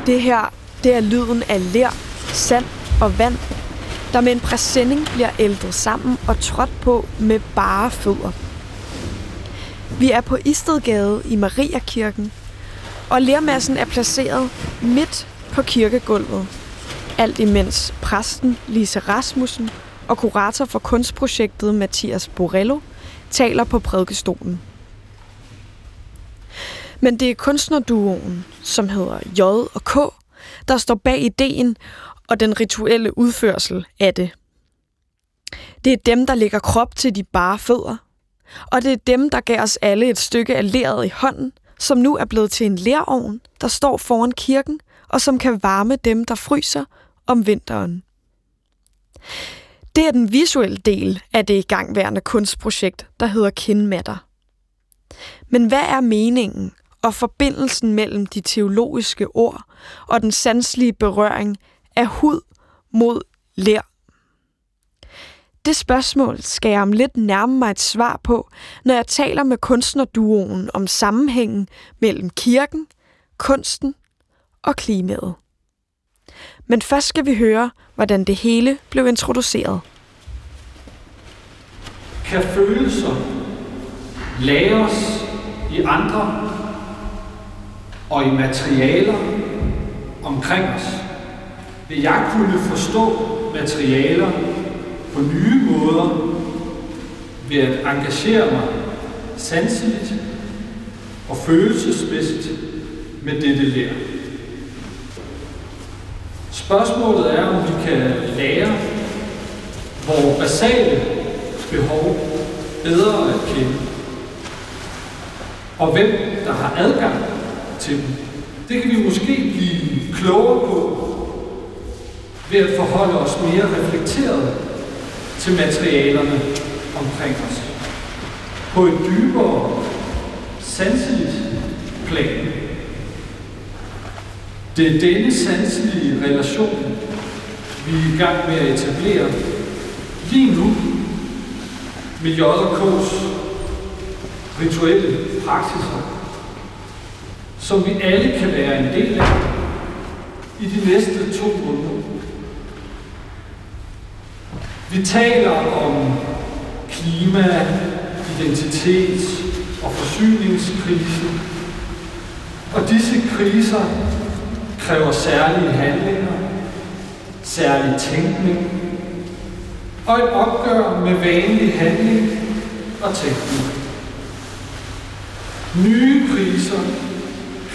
Det her, det er lyden af ler, sand og vand, der med en præsending bliver ældet sammen og trådt på med bare fødder. Vi er på Istedgade i Mariakirken, og lermassen er placeret midt på kirkegulvet. Alt imens præsten Lise Rasmussen og kurator for kunstprojektet Mathias Borello taler på prædikestolen. Men det er kunstnerduoen, som hedder J og K, der står bag ideen og den rituelle udførsel af det. Det er dem, der lægger krop til de bare fødder. Og det er dem, der gav os alle et stykke af leret i hånden, som nu er blevet til en lærovn, der står foran kirken, og som kan varme dem, der fryser om vinteren. Det er den visuelle del af det igangværende kunstprojekt, der hedder Kindmatter. Men hvad er meningen og forbindelsen mellem de teologiske ord og den sanselige berøring af hud mod lær? Det spørgsmål skal jeg om lidt nærme mig et svar på, når jeg taler med kunstnerduoen om sammenhængen mellem kirken, kunsten og klimaet. Men først skal vi høre, hvordan det hele blev introduceret. Kan følelser læres i andre og i materialer omkring os? Vil jeg kunne forstå materialer på nye måder ved at engagere mig sanseligt og følelsesmæssigt med dette lærer? Spørgsmålet er, om vi kan lære vores basale behov bedre at kende. Og hvem der har adgang til dem. Det kan vi måske blive klogere på ved at forholde os mere reflekteret til materialerne omkring os. På et dybere, sanseligt plan. Det er denne sanselige relation, vi er i gang med at etablere lige nu med J&K's rituelle praksiser, som vi alle kan være en del af i de næste to måneder. Vi taler om klima, identitet og forsyningskrise, og disse kriser kræver særlige handlinger, særlig tænkning og et opgør med vanlig handling og tænkning. Nye kriser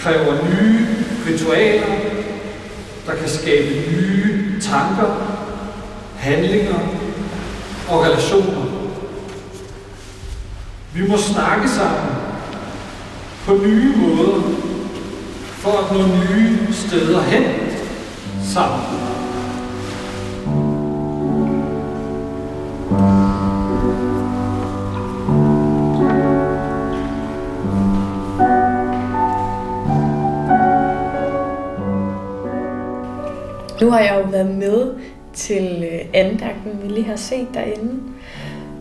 kræver nye ritualer, der kan skabe nye tanker, handlinger og relationer. Vi må snakke sammen på nye måder for at nå nye steder hen sammen. Nu har jeg jo været med til øh, andagten, vi lige har set derinde.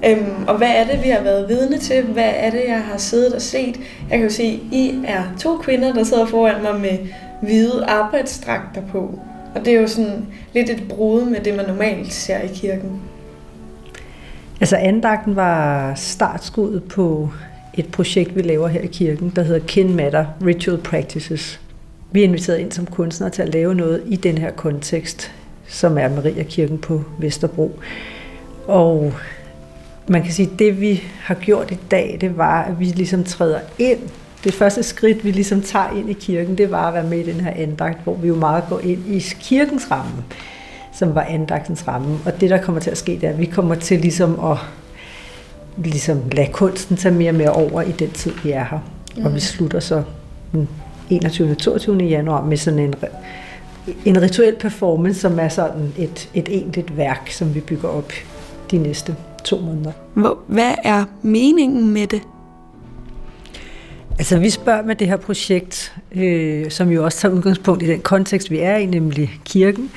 Øhm, og hvad er det, vi har været vidne til? Hvad er det, jeg har siddet og set? Jeg kan jo se, I er to kvinder, der sidder foran mig med hvide arbejdsdragter på. Og det er jo sådan lidt et brud med det, man normalt ser i kirken. Altså andagten var startskuddet på et projekt, vi laver her i kirken, der hedder Kin Matter Ritual Practices. Vi er inviteret ind som kunstnere til at lave noget i den her kontekst, som er Maria Kirken på Vesterbro. Og man kan sige, at det vi har gjort i dag, det var, at vi ligesom træder ind. Det første skridt, vi ligesom tager ind i kirken, det var at være med i den her andagt, hvor vi jo meget går ind i kirkens ramme, som var andagtens ramme. Og det, der kommer til at ske, det er, at vi kommer til ligesom at ligesom lade kunsten tage mere og mere over i den tid, vi er her. Mm. Og vi slutter så den 21. og 22. januar med sådan en, en rituel performance, som er sådan et, et egentligt værk, som vi bygger op de næste to måneder. Hvad er meningen med det? Altså vi spørger med det her projekt, øh, som jo også tager udgangspunkt i den kontekst, vi er i, nemlig kirken.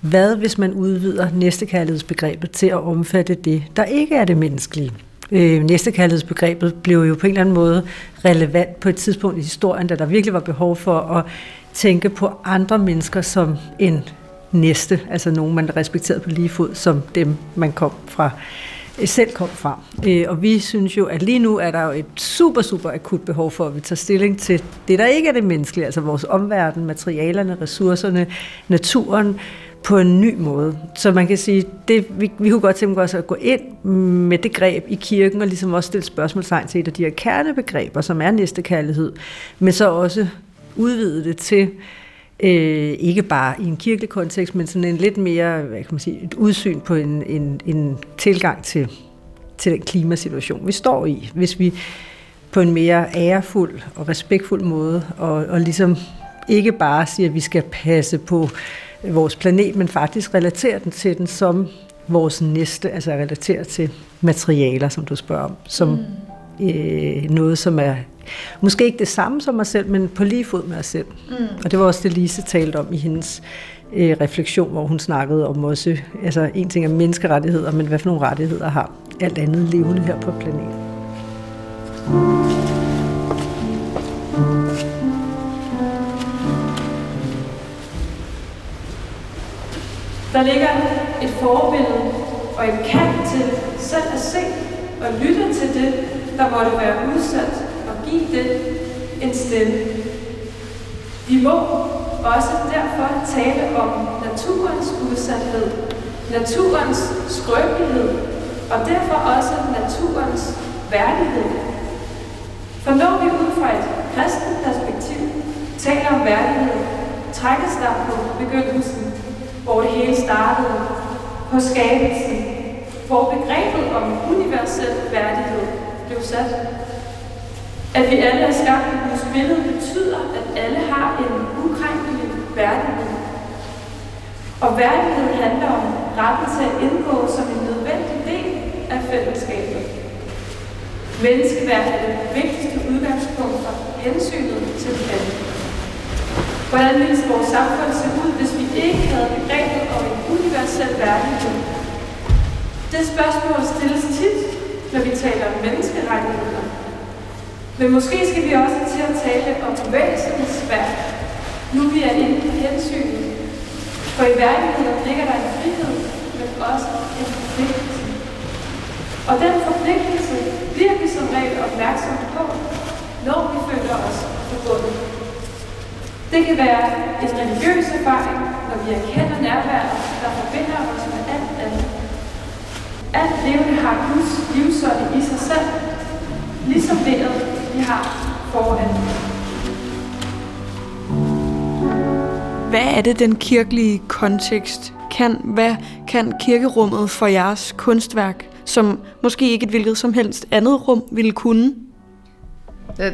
Hvad hvis man udvider næstekærlighedsbegrebet til at omfatte det, der ikke er det menneskelige? Øh, næstekærlighedsbegrebet blev jo på en eller anden måde relevant på et tidspunkt i historien, da der virkelig var behov for at tænke på andre mennesker som en næste, altså nogen, man respekterede på lige fod, som dem, man kom fra øh, selv kom fra. Øh, og vi synes jo, at lige nu er der jo et super, super akut behov for, at vi tager stilling til det, der ikke er det menneskelige, altså vores omverden, materialerne, ressourcerne, naturen, på en ny måde. Så man kan sige, det, vi, vi kunne godt tænke os at gå ind med det greb i kirken, og ligesom også stille spørgsmålstegn til et af de her kernebegreber, som er næstekærlighed, men så også udvide det til øh, ikke bare i en kirkelig kontekst, men sådan en lidt mere, hvad kan man sige, et udsyn på en, en, en tilgang til, til den klimasituation, vi står i. Hvis vi på en mere ærefuld og respektfuld måde, og, og ligesom ikke bare siger, at vi skal passe på vores planet, men faktisk relaterer den til den som vores næste, altså relaterer til materialer, som du spørger om, som mm. øh, noget, som er måske ikke det samme som mig selv, men på lige fod med os selv. Mm. Og det var også det, Lise talte om i hendes øh, refleksion, hvor hun snakkede om også, altså en ting er menneskerettigheder, men hvad for nogle rettigheder har alt andet levende her på planeten. Der ligger et forbillede og en kald til selv at se og lytte til det, der måtte være udsat og give det en stemme. Vi må også derfor tale om naturens udsathed, naturens skrøbelighed og derfor også naturens værdighed. For når vi ud fra et kristent perspektiv taler om værdighed, trækkes der på begyndelsen, hvor det hele startede, på skabelsen, hvor begrebet om universel værdighed blev sat at vi alle er skabt i Guds billede betyder, at alle har en ukrænkelig værdighed. Og værdighed handler om retten til at indgå som en nødvendig del af fællesskabet. Menneskeværd er det vigtigste udgangspunkt for hensynet til den Hvordan ville vores samfund se ud, hvis vi ikke havde begrebet om en universel værdighed? Det spørgsmål stilles tit, når vi taler om menneskerettigheder. Men måske skal vi også til at tale om bevægelsens værd, nu vi er inde på hensynet. For i værdigheden ligger der en frihed, men også en forpligtelse. Og den forpligtelse bliver vi som regel opmærksomme på, når vi føler os forbundet. Det kan være en religiøs erfaring, når vi erkender nærværet, der forbinder os med alt andet. Alt levende har Guds livsånd i sig selv, ligesom vejret vi har foran. Hvad er det, den kirkelige kontekst kan? Hvad kan kirkerummet for jeres kunstværk, som måske ikke et hvilket som helst andet rum ville kunne? Der,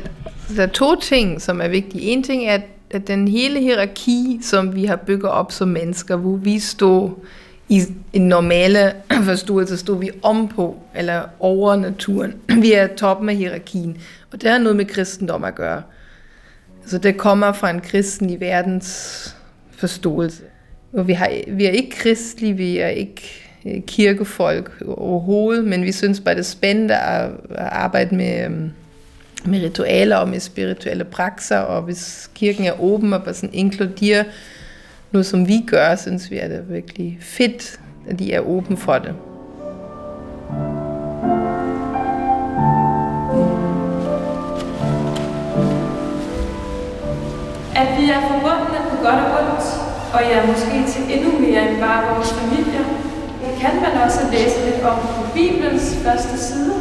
der er to ting, som er vigtige. En ting er, at at den hele hierarki, som vi har bygget op som mennesker, hvor vi står i en normale (clears throat) forståelse står vi om på, eller over naturen. (clears throat) Vi er toppen af hierarkien, og det har noget med kristendom at gøre. Så det kommer fra en kristen i verdens forståelse. og vi, har, vi er ikke kristelige, vi er ikke øh, kirkefolk overhovedet, men vi synes bare, det er spændende at, at arbejde med, øhm, med ritualer og med spirituelle prakser, og hvis kirken er åben og bare sådan inkluderer noget, som vi gør, synes vi, er det virkelig fedt, at de er åben for det. At vi er forbundne på godt og ondt, og jeg ja, måske til endnu mere end bare vores familier, kan man også læse lidt om på Bibelens første side,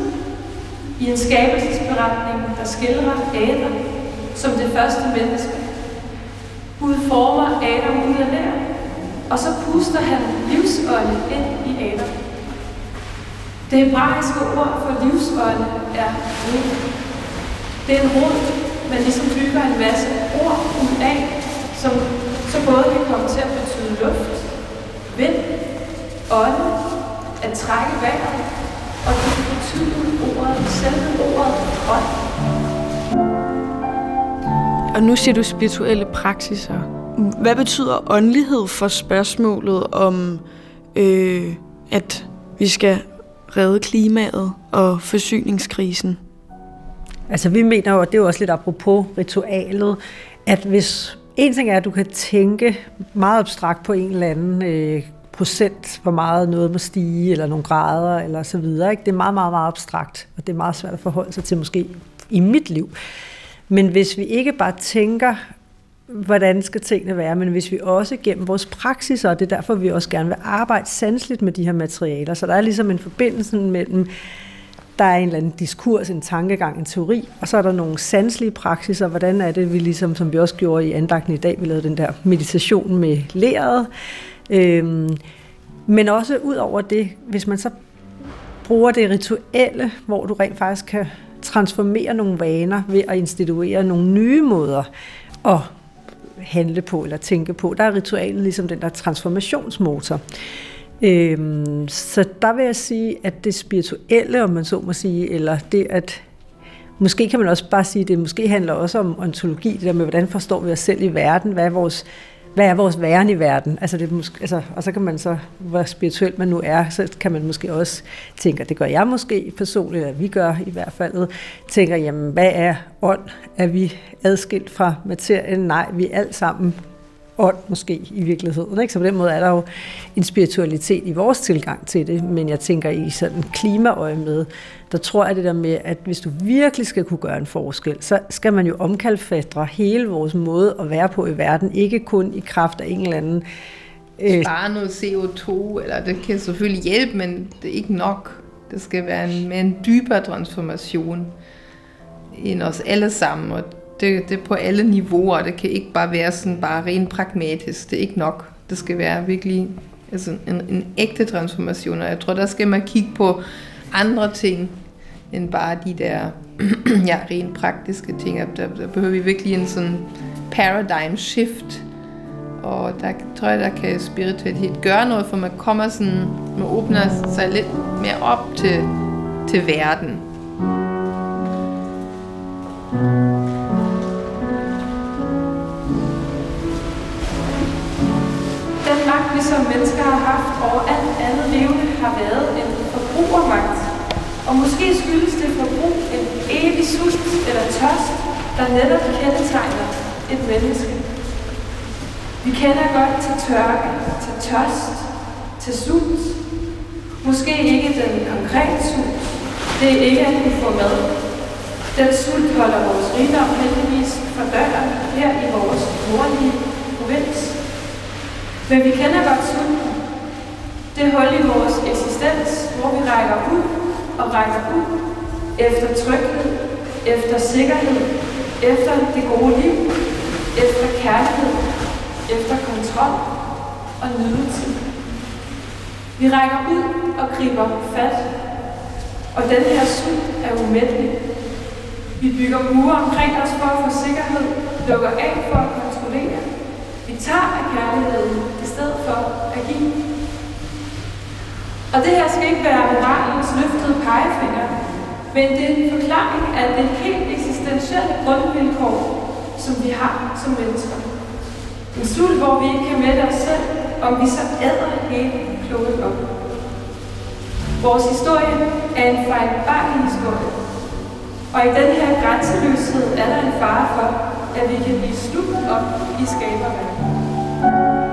i en skabelsesberetning, der skildrer Adam som det første menneske. Gud former Adam ud af lær, og så puster han livsånde ind i Adam. Det hebraiske ord for livsånde er rod. Det er en rod, man ligesom bygger en masse ord ud af, som så både kan komme til at betyde luft, vind, ånde, at trække vejret, og det kan betyde ordet, selve ordet ånd. Og nu siger du spirituelle praksiser. Hvad betyder åndelighed for spørgsmålet om, øh, at vi skal redde klimaet og forsyningskrisen? Altså vi mener jo, og det er jo også lidt apropos ritualet, at hvis en ting er, at du kan tænke meget abstrakt på en eller anden øh, procent, hvor meget noget må stige, eller nogle grader, eller så videre. Ikke? Det er meget, meget, meget abstrakt, og det er meget svært at forholde sig til måske i mit liv. Men hvis vi ikke bare tænker, hvordan skal tingene være, men hvis vi også gennem vores praksis, og det er derfor, vi også gerne vil arbejde sandsligt med de her materialer, så der er ligesom en forbindelse mellem der er en eller anden diskurs, en tankegang, en teori, og så er der nogle sanselige praksiser. Hvordan er det, vi ligesom, som vi også gjorde i andagten i dag, vi lavede den der meditation med læret. Øhm, men også ud over det, hvis man så bruger det rituelle, hvor du rent faktisk kan transformere nogle vaner ved at instituere nogle nye måder at handle på eller tænke på. Der er ritualet ligesom den der transformationsmotor. Øhm, så der vil jeg sige, at det spirituelle, om man så må sige, eller det at Måske kan man også bare sige, at det måske handler også om ontologi, det der med, hvordan forstår vi os selv i verden, hvad er vores, hvad er vores væren i verden? Altså det måske, altså, og så kan man så, hvor spirituelt man nu er, så kan man måske også tænke, det gør jeg måske personligt, eller vi gør i hvert fald, tænker, jamen hvad er ånd? Er vi adskilt fra materien? Nej, vi er alt sammen ånd måske i virkeligheden. Ikke? Så på den måde er der jo en spiritualitet i vores tilgang til det, men jeg tænker i sådan klimaøje med, der tror jeg det der med, at hvis du virkelig skal kunne gøre en forskel, så skal man jo omkalfatre hele vores måde at være på i verden, ikke kun i kraft af en eller anden øh, Spare noget CO2, eller det kan selvfølgelig hjælpe, men det er ikke nok. Det skal være en, med en dybere transformation end os alle sammen, og det, det er på alle niveauer. Det kan ikke bare være sådan bare rent pragmatisk. Det er ikke nok. Det skal være virkelig altså en, en ægte transformation. Og jeg tror, der skal man kigge på andre ting, end bare de der (clears throat) ja, rent praktiske ting. Der, der behøver vi virkelig en sådan paradigm shift. Og der tror jeg, der kan spiritualitet gøre noget, for man kommer sådan, man åbner sig lidt mere op til, til verden. Den magt, vi som mennesker har haft over alt andet levende, har været en. Og måske skyldes det forbrug en evig sult eller tørst, der netop kendetegner et menneske. Vi kender godt til tørke, til tørst, til sult. Måske ikke den konkrete sult. Det er ikke at kunne få mad. Den sult holder vores rigdom heldigvis for døren her i vores nordlige provins. Men vi kender godt sulten. Det hul i vores eksistens, hvor vi rækker ud og rækker ud efter tryghed, efter sikkerhed, efter det gode liv, efter kærlighed, efter kontrol og nydelse. Vi rækker ud og griber fat, og den her sult er umættelig. Vi bygger mure omkring os for at få sikkerhed, lukker af for at kontrollere. Vi tager af kærligheden i stedet for at give. Og det her skal ikke være moralens løftede pegefinger, men det er en forklaring af det helt eksistentielle grundvilkår, som vi har som mennesker. En sult, hvor vi ikke kan mætte os selv, og vi så æder hele kloden op. Vores historie er en fejlbarlig historie. Og i den her grænseløshed er der en fare for, at vi kan blive slugt op i skaberværket.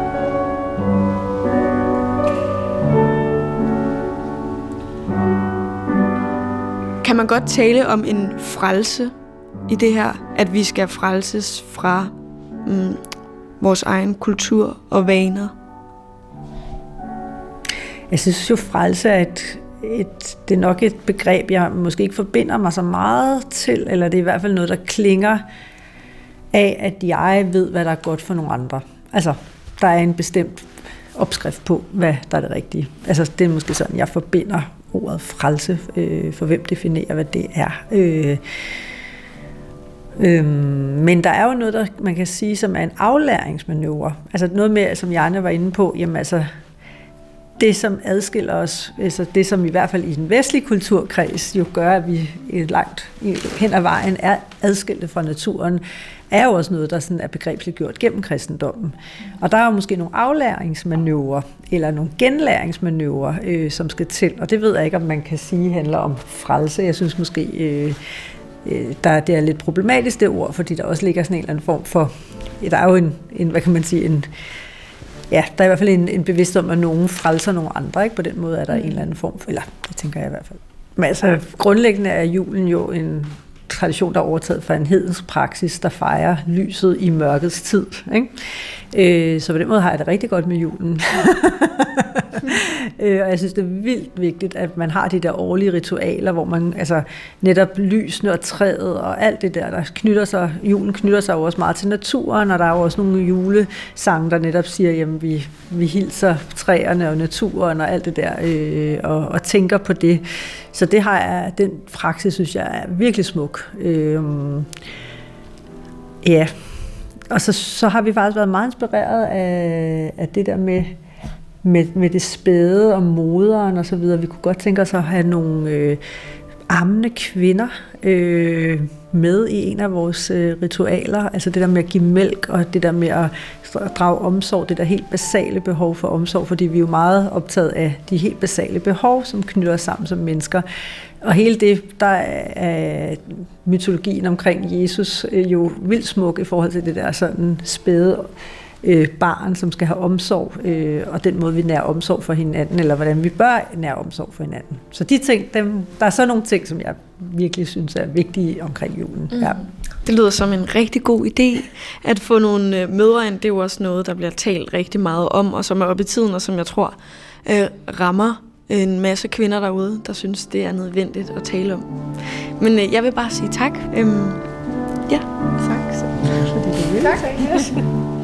Kan man godt tale om en frelse i det her, at vi skal frelses fra mm, vores egen kultur og vaner? Jeg synes jo, frelse er et, et, det er nok et begreb, jeg måske ikke forbinder mig så meget til, eller det er i hvert fald noget, der klinger af, at jeg ved, hvad der er godt for nogle andre. Altså, der er en bestemt opskrift på, hvad der er det rigtige. Altså, det er måske sådan, jeg forbinder ordet frelse, øh, for hvem definerer, hvad det er. Øh, Øhm, men der er jo noget, der man kan sige, som er en aflæringsmanøvre. Altså noget med, som Janne var inde på, jamen altså, det som adskiller os, altså det som i hvert fald i den vestlige kulturkreds jo gør, at vi langt hen ad vejen er adskilte fra naturen, er jo også noget, der sådan er begrebsligt gjort gennem kristendommen. Og der er jo måske nogle aflæringsmanøvrer, eller nogle genlæringsmanøvrer, øh, som skal til. Og det ved jeg ikke, om man kan sige handler om frelse. Jeg synes måske, øh, øh, der, det er lidt problematisk det ord, fordi der også ligger sådan en eller anden form for, ja, der er jo en, en hvad kan man sige, en, ja, der er i hvert fald en, en bevidst om, at nogen frelser nogle andre, ikke? På den måde er der en eller anden form for, eller det tænker jeg i hvert fald. Men altså, grundlæggende er julen jo en tradition, der er overtaget fra en hedensk praksis, der fejrer lyset i mørkets tid. Ikke? Øh, så på den måde har jeg det rigtig godt med julen. (laughs) (laughs) Øh, og jeg synes, det er vildt vigtigt, at man har de der årlige ritualer, hvor man altså netop lysene og træet og alt det der, der knytter sig, julen knytter sig jo også meget til naturen, og der er jo også nogle julesange, der netop siger, jamen vi, vi hilser træerne og naturen og alt det der, øh, og, og tænker på det. Så det har jeg, den praksis, synes jeg er virkelig smuk. Øh, ja, og så, så har vi faktisk været meget inspireret af, af det der med, med, med det spæde og moderen og så videre. Vi kunne godt tænke os at have nogle øh, ammende kvinder øh, med i en af vores øh, ritualer. Altså det der med at give mælk og det der med at drage omsorg, det der helt basale behov for omsorg, fordi vi er jo meget optaget af de helt basale behov, som knytter os sammen som mennesker. Og hele det, der er mytologien omkring Jesus øh, jo vildt smuk i forhold til det der sådan spæde øh, barn, som skal have omsorg, øh, og den måde, vi nærer omsorg for hinanden, eller hvordan vi bør nære omsorg for hinanden. Så de ting, dem, der er så nogle ting, som jeg virkelig synes er vigtige omkring julen. Mm. Ja. Det lyder som en rigtig god idé at få nogle øh, mødre ind. Det er jo også noget, der bliver talt rigtig meget om, og som er oppe i tiden, og som jeg tror øh, rammer en masse kvinder derude, der synes, det er nødvendigt at tale om. Men øh, jeg vil bare sige tak. Øhm, ja. Tak. Så, fordi (laughs) du Tak. tak.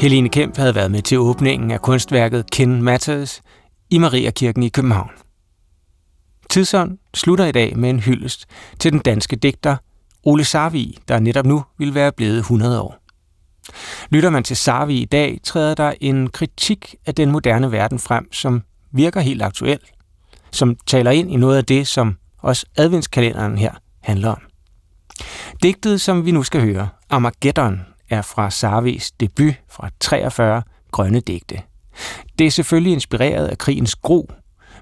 Helene Kemp havde været med til åbningen af kunstværket Ken Matters i Mariakirken i København. Tidsånd slutter i dag med en hyldest til den danske digter Ole Sarvi, der netop nu vil være blevet 100 år. Lytter man til Sarvi i dag, træder der en kritik af den moderne verden frem, som virker helt aktuel, som taler ind i noget af det, som også adventskalenderen her handler om. Digtet, som vi nu skal høre, Armageddon, er fra Sarvis debut fra 43 Grønne Digte. Det er selvfølgelig inspireret af krigens gro,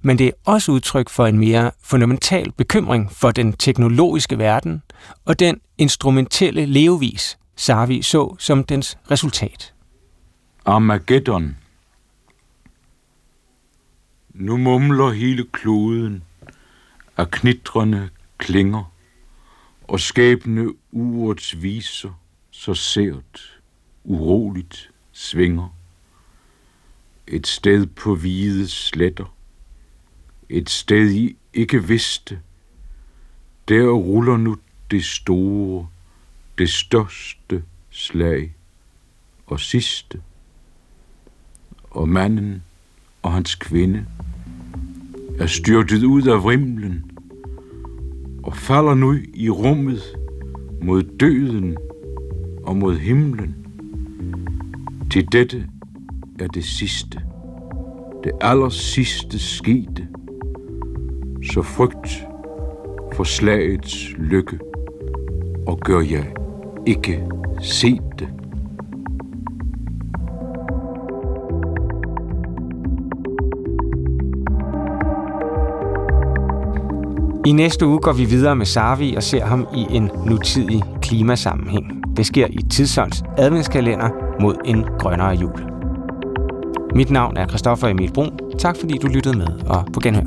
men det er også udtryk for en mere fundamental bekymring for den teknologiske verden og den instrumentelle levevis, Sarvi så som dens resultat. Armageddon. Nu mumler hele kloden af knitrende klinger og skæbne urets viser så sært, uroligt svinger. Et sted på hvide sletter, et sted I ikke vidste, der ruller nu det store, det største slag og sidste. Og manden og hans kvinde er styrtet ud af vrimlen og falder nu i rummet mod døden og mod himlen. Til dette er det sidste, det aller sidste skete, så frygt for slagets lykke, og gør jeg ikke se det. I næste uge går vi videre med Savi og ser ham i en nutidig klimasammenhæng. Det sker i Tidsånds adventskalender mod en grønnere jul. Mit navn er Christoffer Emil Brun. Tak fordi du lyttede med, og på genhør.